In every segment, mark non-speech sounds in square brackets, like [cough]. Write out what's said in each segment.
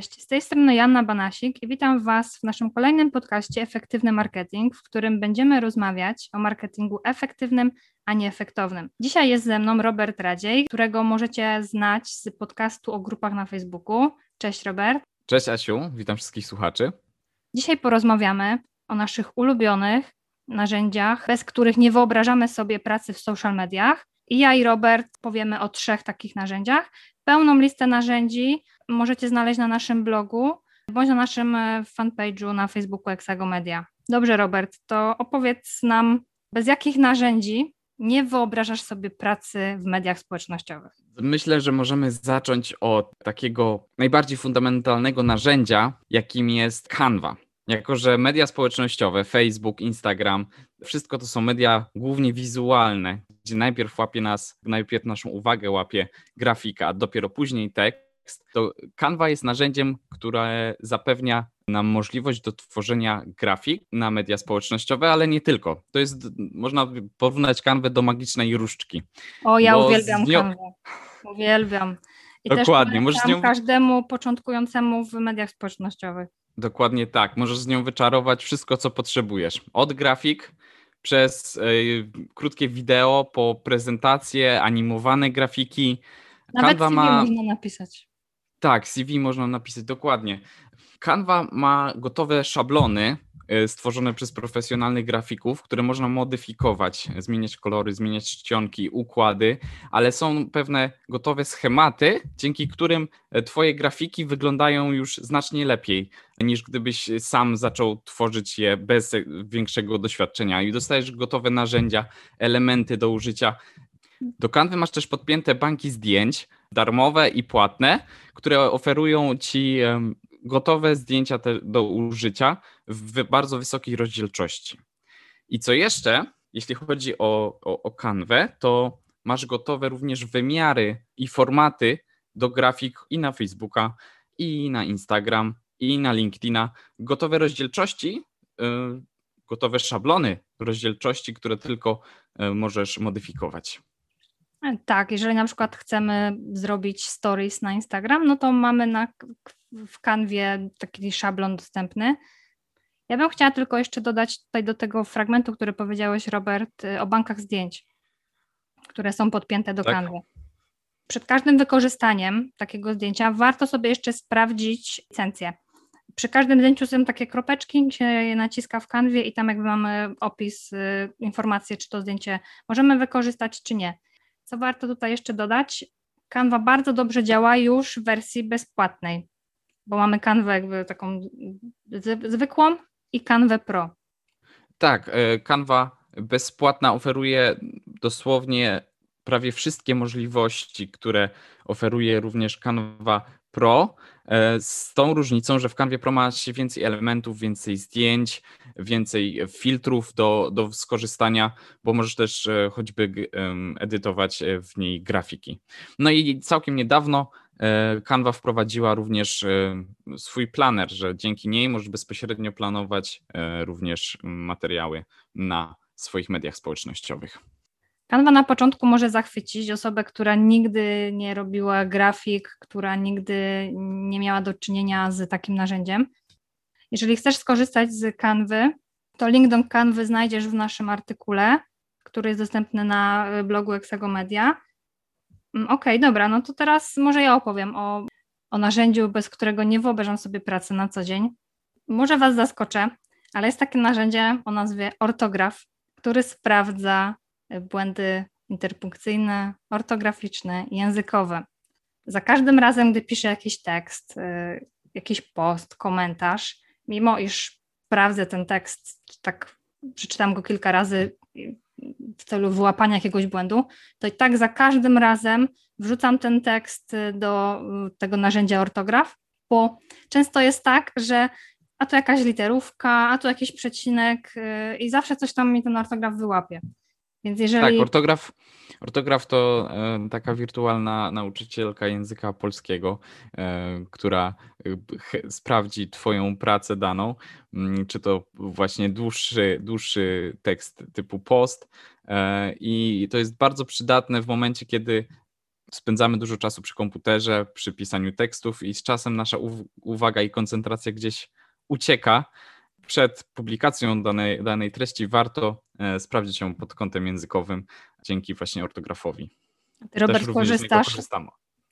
Cześć, z tej strony Janna Banasik i witam Was w naszym kolejnym podcaście Efektywny Marketing, w którym będziemy rozmawiać o marketingu efektywnym, a nie efektownym. Dzisiaj jest ze mną Robert Radziej, którego możecie znać z podcastu o grupach na Facebooku. Cześć Robert. Cześć Asiu, witam wszystkich słuchaczy. Dzisiaj porozmawiamy o naszych ulubionych narzędziach, bez których nie wyobrażamy sobie pracy w social mediach. I ja i Robert powiemy o trzech takich narzędziach. Pełną listę narzędzi możecie znaleźć na naszym blogu bądź na naszym e, fanpage'u na Facebooku Exago Media. Dobrze, Robert, to opowiedz nam, bez jakich narzędzi nie wyobrażasz sobie pracy w mediach społecznościowych? Myślę, że możemy zacząć od takiego najbardziej fundamentalnego narzędzia, jakim jest Canva. Jako, że media społecznościowe, Facebook, Instagram, wszystko to są media głównie wizualne, gdzie najpierw łapie nas, najpierw naszą uwagę łapie grafika, a dopiero później tekst, to Canva jest narzędziem, które zapewnia nam możliwość do tworzenia grafik na media społecznościowe, ale nie tylko. To jest, można porównać Canwę do magicznej różdżki. O, ja uwielbiam nią... Uwielbiam. I Dokładnie. Możesz nią... każdemu początkującemu w mediach społecznościowych. Dokładnie tak. Możesz z nią wyczarować wszystko, co potrzebujesz. Od grafik przez y, krótkie wideo, po prezentacje, animowane grafiki. Nawet Canva CV ma... można napisać. Tak, CV można napisać, dokładnie. Canva ma gotowe szablony stworzone przez profesjonalnych grafików, które można modyfikować, zmieniać kolory, zmieniać czcionki, układy, ale są pewne gotowe schematy, dzięki którym e, Twoje grafiki wyglądają już znacznie lepiej niż gdybyś sam zaczął tworzyć je bez e, większego doświadczenia i dostajesz gotowe narzędzia, elementy do użycia. Do Canvy masz też podpięte banki zdjęć, darmowe i płatne, które oferują Ci gotowe zdjęcia do użycia w bardzo wysokiej rozdzielczości. I co jeszcze, jeśli chodzi o, o, o to masz gotowe również wymiary i formaty do grafik i na Facebooka, i na Instagram, i na LinkedIna. Gotowe rozdzielczości, yy, gotowe szablony rozdzielczości, które tylko yy, możesz modyfikować. Tak, jeżeli na przykład chcemy zrobić stories na Instagram, no to mamy na, w kanwie taki szablon dostępny. Ja bym chciała tylko jeszcze dodać tutaj do tego fragmentu, który powiedziałeś, Robert, y, o bankach zdjęć, które są podpięte do tak. kanwy. Przed każdym wykorzystaniem takiego zdjęcia warto sobie jeszcze sprawdzić licencję. Przy każdym zdjęciu są takie kropeczki, się je naciska w kanwie i tam jakby mamy opis, y, informacje, czy to zdjęcie możemy wykorzystać, czy nie. Co warto tutaj jeszcze dodać? Canva bardzo dobrze działa już w wersji bezpłatnej, bo mamy Canwę jakby taką zwykłą i Canwę Pro. Tak, e, Canva bezpłatna oferuje dosłownie prawie wszystkie możliwości, które oferuje również Canva Pro, e, z tą różnicą, że w Canvie Pro ma się więcej elementów, więcej zdjęć, więcej filtrów do, do skorzystania, bo możesz też e, choćby edytować w niej grafiki. No i całkiem niedawno Canva wprowadziła również swój planer, że dzięki niej możesz bezpośrednio planować również materiały na swoich mediach społecznościowych. Canva na początku może zachwycić osobę, która nigdy nie robiła grafik, która nigdy nie miała do czynienia z takim narzędziem. Jeżeli chcesz skorzystać z Canvy, to link do Canvy znajdziesz w naszym artykule, który jest dostępny na blogu Exago Media. Mm, okej, okay, dobra, no to teraz może ja opowiem o, o narzędziu, bez którego nie wyobrażam sobie pracy na co dzień. Może Was zaskoczę, ale jest takie narzędzie o nazwie ortograf, który sprawdza błędy interpunkcyjne, ortograficzne, językowe. Za każdym razem, gdy piszę jakiś tekst, y, jakiś post, komentarz, mimo iż sprawdzę ten tekst, tak przeczytam go kilka razy w celu wyłapania jakiegoś błędu, to i tak za każdym razem wrzucam ten tekst do tego narzędzia ortograf, bo często jest tak, że a to jakaś literówka, a tu jakiś przecinek y, i zawsze coś tam mi ten ortograf wyłapie. Więc jeżeli... Tak, ortograf, ortograf to e, taka wirtualna nauczycielka języka polskiego, e, która e, sprawdzi Twoją pracę daną, mm, czy to właśnie dłuższy, dłuższy tekst typu post. I to jest bardzo przydatne w momencie, kiedy spędzamy dużo czasu przy komputerze, przy pisaniu tekstów i z czasem nasza uwaga i koncentracja gdzieś ucieka. Przed publikacją danej, danej treści warto sprawdzić ją pod kątem językowym dzięki właśnie ortografowi. Ty, Robert, korzystasz?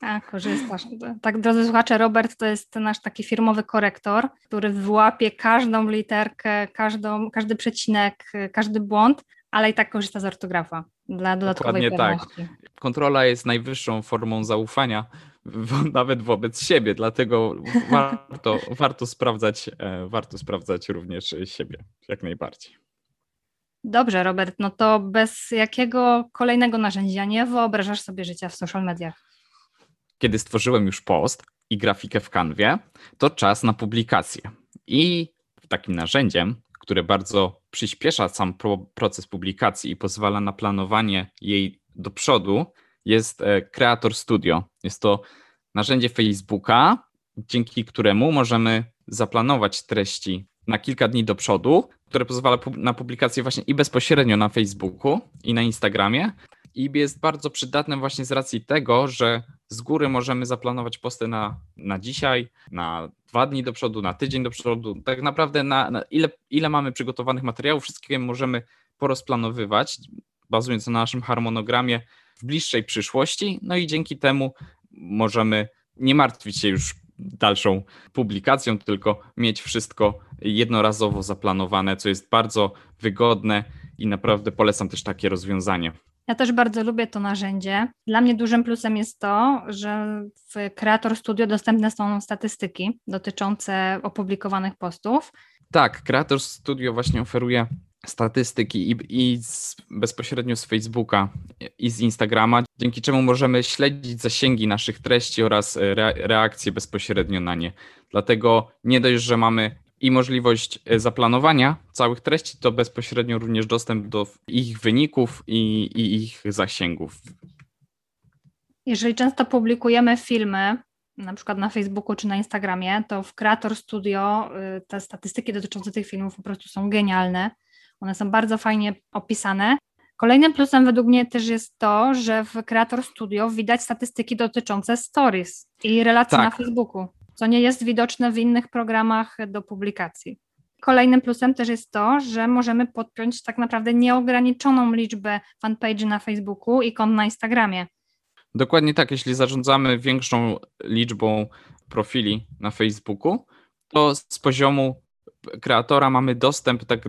A, korzystasz. Tak, drodzy słuchacze, Robert to jest nasz taki firmowy korektor, który wyłapie każdą literkę, każdą, każdy przecinek, każdy błąd, ale i tak korzysta z ortografa dla dodatkowej Dokładnie tak. pewności. tak. Kontrola jest najwyższą formą zaufania, [laughs] nawet wobec siebie, dlatego warto, warto, sprawdzać, e, warto sprawdzać również siebie, jak najbardziej. Dobrze, Robert, no to bez jakiego kolejnego narzędzia nie wyobrażasz sobie życia w social mediach? Kiedy stworzyłem już post i grafikę w kanwie, to czas na publikację. I takim narzędziem, które bardzo przyspiesza sam proces publikacji i pozwala na planowanie jej do przodu, jest e, Creator Studio. Jest to narzędzie Facebooka, dzięki któremu możemy zaplanować treści na kilka dni do przodu, które pozwala na publikację właśnie i bezpośrednio na Facebooku i na Instagramie. I jest bardzo przydatne właśnie z racji tego, że z góry możemy zaplanować posty na, na dzisiaj, na dwa dni do przodu, na tydzień do przodu. Tak naprawdę na, na ile, ile mamy przygotowanych materiałów, wszystkie możemy porozplanowywać, bazując na naszym harmonogramie w bliższej przyszłości. No i dzięki temu możemy nie martwić się już dalszą publikacją, tylko mieć wszystko jednorazowo zaplanowane, co jest bardzo wygodne i naprawdę polecam też takie rozwiązanie. Ja też bardzo lubię to narzędzie. Dla mnie dużym plusem jest to, że w Creator Studio dostępne są statystyki dotyczące opublikowanych postów. Tak, Creator Studio właśnie oferuje statystyki i, i z, bezpośrednio z Facebooka i z Instagrama, dzięki czemu możemy śledzić zasięgi naszych treści oraz re, reakcje bezpośrednio na nie. Dlatego nie dość, że mamy i możliwość e, zaplanowania całych treści, to bezpośrednio również dostęp do ich wyników i, i ich zasięgów. Jeżeli często publikujemy filmy, na przykład na Facebooku czy na Instagramie, to w Creator Studio y, te statystyki dotyczące tych filmów po prostu są genialne. One są bardzo fajnie opisane. Kolejnym plusem według mnie też jest to, że w Creator Studio widać statystyki dotyczące stories i relacji tak. na Facebooku co nie jest widoczne w innych programach do publikacji. Kolejnym plusem też jest to, że możemy podpiąć tak naprawdę nieograniczoną liczbę fanpage na Facebooku i kont na Instagramie. Dokładnie tak, jeśli zarządzamy większą liczbą profili na Facebooku, to z poziomu kreatora mamy dostęp tak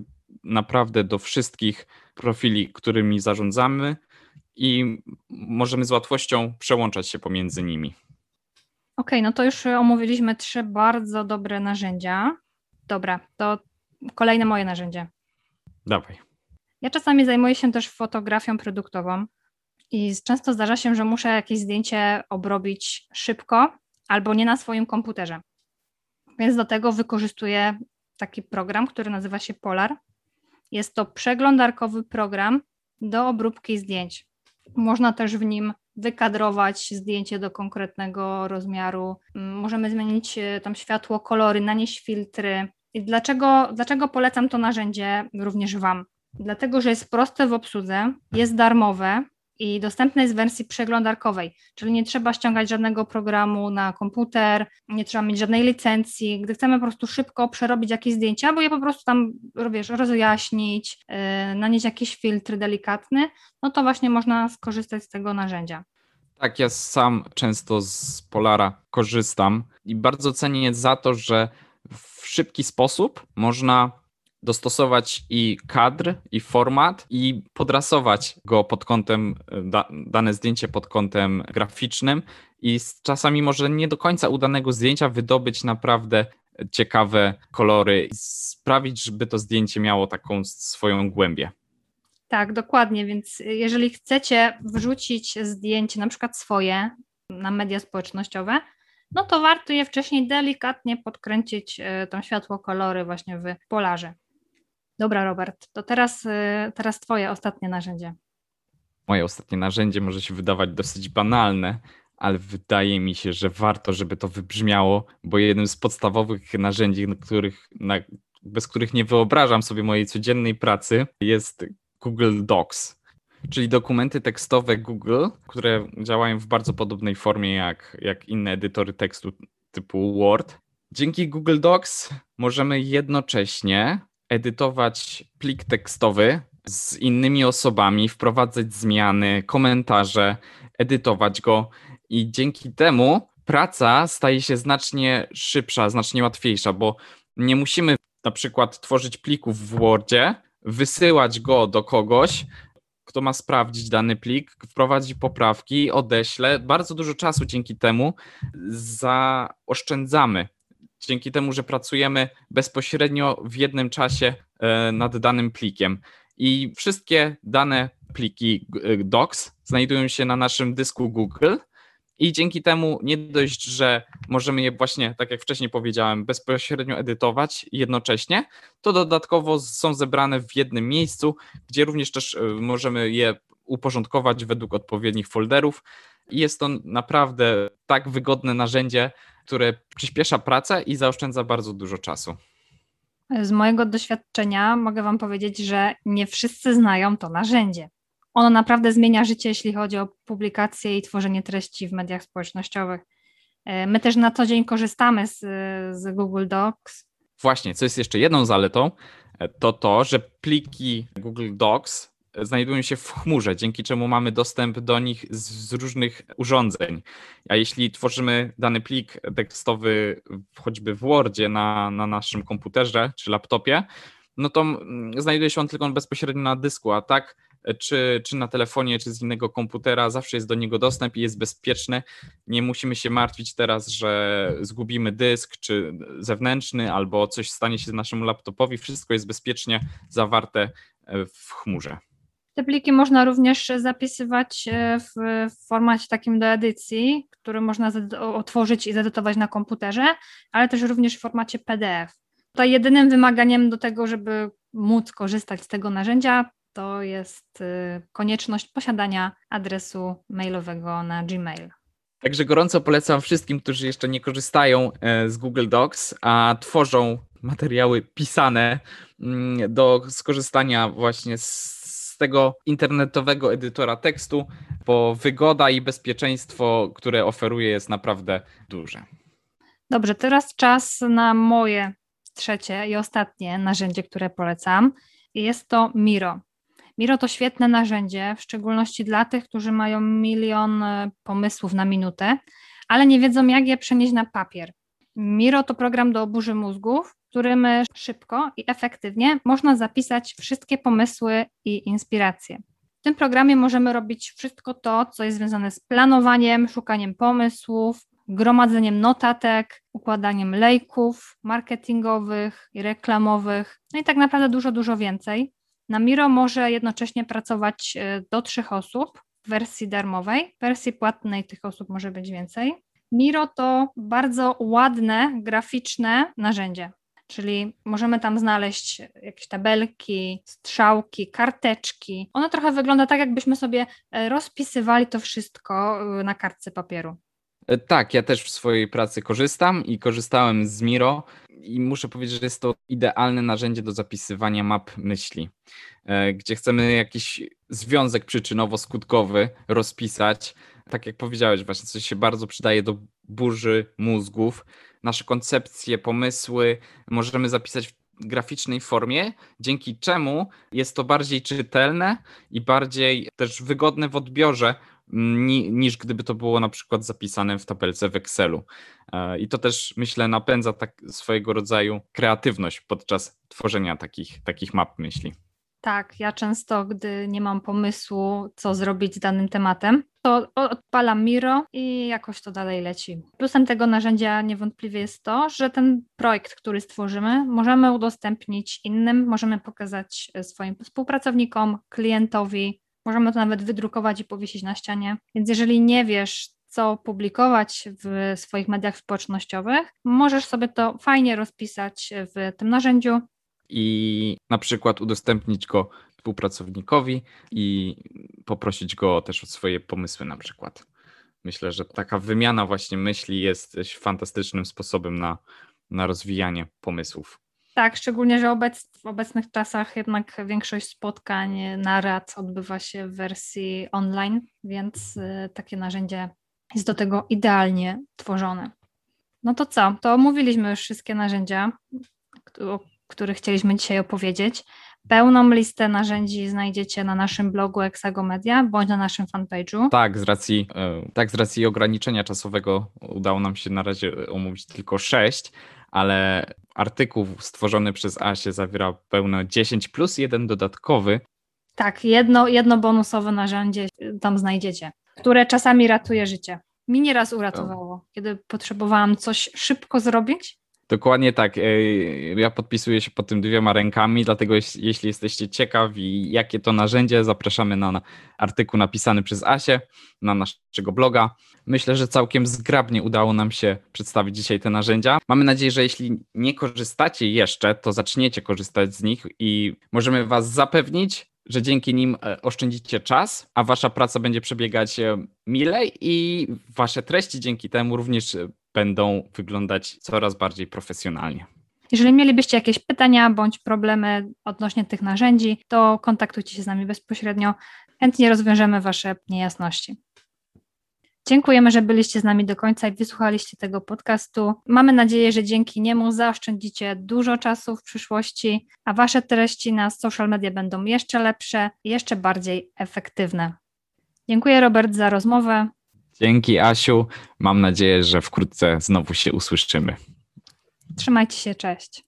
naprawdę do wszystkich profili, którymi zarządzamy i możemy z łatwością przełączać się pomiędzy nimi. OK, no to już omówiliśmy trzy bardzo dobre narzędzia. Dobra, to kolejne moje narzędzie. Dawaj. Ja czasami zajmuję się też fotografią produktową i często zdarza się, że muszę jakieś zdjęcie obrobić szybko albo nie na swoim komputerze. Więc do tego wykorzystuję taki program, który nazywa się Polar. Jest to przeglądarkowy program do obróbki zdjęć. Można też w nim wykadrować zdjęcie do konkretnego rozmiaru. Możemy zmienić e, tam światło, kolory, nanieść filtry. I dlaczego, dlaczego polecam to narzędzie również Wam? Dlatego, że jest proste w obsłudze, jest darmowe, i dostępne jest w wersji przeglądarkowej, czyli nie trzeba ściągać żadnego programu na komputer, nie trzeba mieć żadnej licencji. Gdy chcemy po prostu szybko przerobić jakieś zdjęcia, bo je po prostu tam wiesz, rozjaśnić, yy, nanieść jakiś filtr delikatny, no to właśnie można skorzystać z tego narzędzia. Tak, ja sam często z Polara korzystam i bardzo cenię za to, że w szybki sposób można dostosować i kadr, i format, i podrasować go pod kątem, da, dane zdjęcie pod kątem graficznym i czasami może nie do końca udanego zdjęcia wydobyć naprawdę ciekawe kolory i sprawić, żeby to zdjęcie miało taką swoją głębię. Tak, dokładnie, więc jeżeli chcecie wrzucić zdjęcie, na przykład swoje, na media społecznościowe, no to warto je wcześniej delikatnie podkręcić e, tą światło kolory właśnie w polarze. Dobra, Robert, to teraz, y, teraz Twoje ostatnie narzędzie. Moje ostatnie narzędzie może się wydawać dosyć banalne, ale wydaje mi się, że warto, żeby to wybrzmiało, bo jednym z podstawowych narzędzi, na których, na, bez których nie wyobrażam sobie mojej codziennej pracy, jest Google Docs. czyli dokumenty tekstowe Google, które działają w bardzo podobnej formie jak, jak inne edytory tekstu typu Word. Dzięki Google Docs możemy jednocześnie edytować plik tekstowy z innymi osobami, wprowadzać zmiany, komentarze, edytować go i dzięki temu praca staje się znacznie szybsza, znacznie łatwiejsza, bo nie musimy na przykład tworzyć plików w Wordzie, wysyłać go do kogoś, kto ma sprawdzić dany plik, wprowadzić poprawki, odeślę. Bardzo dużo czasu dzięki temu zaoszczędzamy. Dzięki temu, że pracujemy bezpośrednio w jednym czasie e, nad danym plikiem. I wszystkie dane pliki e, docs znajdują się na naszym dysku Google i dzięki temu nie dość, że możemy je właśnie, tak jak wcześniej powiedziałem, bezpośrednio edytować jednocześnie, to dodatkowo są zebrane w jednym miejscu, gdzie również też e, możemy je uporządkować według odpowiednich folderów. I jest to naprawdę tak wygodne narzędzie, które przyspiesza pracę i zaoszczędza bardzo dużo czasu. Z mojego doświadczenia mogę Wam powiedzieć, że nie wszyscy znają to narzędzie ono naprawdę zmienia życie, jeśli chodzi o publikację i tworzenie treści w mediach społecznościowych. E, my też na co dzień korzystamy z, z Google Docs. Właśnie, co jest jeszcze jedną zaletą, e, to to, że pliki Google Docs znajdują się w chmurze, dzięki czemu mamy dostęp do nich z, z, różnych urządzeń. A jeśli tworzymy dany plik tekstowy choćby w Wordzie na, na naszym komputerze czy laptopie, no to znajduje się on tylko bezpośrednio na dysku, a tak czy, czy na telefonie, czy z innego komputera, zawsze jest do niego dostęp i jest bezpieczny. Nie musimy się martwić teraz, że zgubimy dysk, czy zewnętrzny, albo coś stanie się z naszemu laptopowi. Wszystko jest bezpiecznie zawarte e, w chmurze. Te pliki można również zapisywać e, w formacie takim do edycji, który można otworzyć i zedytować na komputerze, ale też również w formacie PDF. Tutaj jedynym wymaganiem do tego, żeby móc korzystać z tego narzędzia, to jest y, konieczność posiadania adresu mailowego na Gmail. Także gorąco polecam wszystkim, którzy jeszcze nie korzystają e, z Google Docs, a tworzą materiały pisane mm, do skorzystania właśnie z tego internetowego edytora tekstu, bo wygoda i bezpieczeństwo, które oferuje, jest naprawdę duże. Dobrze, teraz czas na moje trzecie i ostatnie narzędzie, które polecam. Jest to Miro. Miro to świetne narzędzie, w szczególności dla tych, którzy mają milion e, pomysłów na minutę, ale nie wiedzą, jak je przenieść na papier. Miro to program do burzy mózgów, którym szybko i efektywnie można zapisać wszystkie pomysły i inspiracje. W tym programie możemy robić wszystko to, co jest związane z planowaniem, szukaniem pomysłów, gromadzeniem notatek, układaniem lejków marketingowych i reklamowych, no i tak naprawdę dużo, dużo więcej. Na Miro może jednocześnie pracować e, do trzech osób w wersji darmowej. W wersji płatnej tych osób może być więcej. Miro to bardzo ładne, graficzne narzędzie. Czyli możemy tam znaleźć jakieś tabelki, strzałki, karteczki. Ono trochę wygląda tak, jakbyśmy sobie e, rozpisywali to wszystko e, na kartce papieru. Tak, ja też w swojej pracy korzystam i korzystałem z Miro i muszę powiedzieć, że jest to idealne narzędzie do zapisywania map myśli, e, gdzie chcemy jakiś związek przyczynowo-skutkowy rozpisać. Tak jak powiedziałeś, właśnie coś się bardzo przydaje do burzy mózgów. Nasze koncepcje, pomysły możemy zapisać w graficznej formie, dzięki czemu jest to bardziej czytelne i bardziej też wygodne w odbiorze, niż gdyby to było na przykład zapisane w tabelce w Excelu. E, I to też myślę napędza tak swojego rodzaju kreatywność podczas tworzenia takich, takich map myśli. Tak, ja często, gdy nie mam pomysłu, co zrobić z danym tematem, to odpalam Miro i jakoś to dalej leci. Plusem tego narzędzia niewątpliwie jest to, że ten projekt, który stworzymy, możemy udostępnić innym, możemy pokazać swoim współpracownikom, klientowi, Możemy to nawet wydrukować i powiesić na ścianie. Więc jeżeli nie wiesz, co publikować w swoich mediach społecznościowych, możesz sobie to fajnie rozpisać w tym narzędziu. I na przykład udostępnić go współpracownikowi i poprosić go też o swoje pomysły na przykład. Myślę, że taka wymiana właśnie myśli jest fantastycznym sposobem na, na rozwijanie pomysłów. Tak, szczególnie, że obec, w obecnych czasach jednak większość spotkań, narad odbywa się w wersji online, więc y, takie narzędzie jest do tego idealnie tworzone. No to co? To omówiliśmy już wszystkie narzędzia, o których chcieliśmy dzisiaj opowiedzieć. Pełną listę narzędzi znajdziecie na naszym blogu Exagomedia bądź na naszym fanpage'u. Tak, z racji, e, tak, z racji ograniczenia czasowego udało nam się na razie omówić tylko sześć, ale artykuł stworzony przez Asię zawiera pełno 10 plus jeden dodatkowy. Tak, jedno, jedno bonusowe narzędzie tam znajdziecie, które czasami ratuje życie. Mi nieraz uratowało, kiedy potrzebowałam coś szybko zrobić, Dokładnie tak. E, ja podpisuję się pod tym dwiema rękami, dlatego jeśli jesteście ciekawi, jakie to narzędzie, zapraszamy na artykuł napisany przez Asię na naszego bloga. Myślę, że całkiem zgrabnie udało nam się przedstawić dzisiaj te narzędzia. Mamy nadzieję, że jeśli nie korzystacie jeszcze, to zaczniecie korzystać z nich i możemy Was zapewnić, że dzięki nim e, oszczędzicie czas, a Wasza praca będzie przebiegać e, milej i Wasze treści dzięki temu również będą wyglądać coraz bardziej profesjonalnie. Jeżeli mielibyście jakieś pytania bądź problemy odnośnie tych narzędzi, to kontaktujcie się z nami bezpośrednio. Chętnie rozwiążemy Wasze niejasności. Dziękujemy, że byliście z nami do końca i wysłuchaliście tego podcastu. Mamy nadzieję, że dzięki niemu zaoszczędzicie dużo czasu w przyszłości, a Wasze treści na social media będą jeszcze lepsze jeszcze bardziej efektywne. Dziękuję, Robert, za rozmowę. Dzięki, Asiu. Mam nadzieję, że wkrótce znowu się usłyszymy. Trzymajcie się, cześć.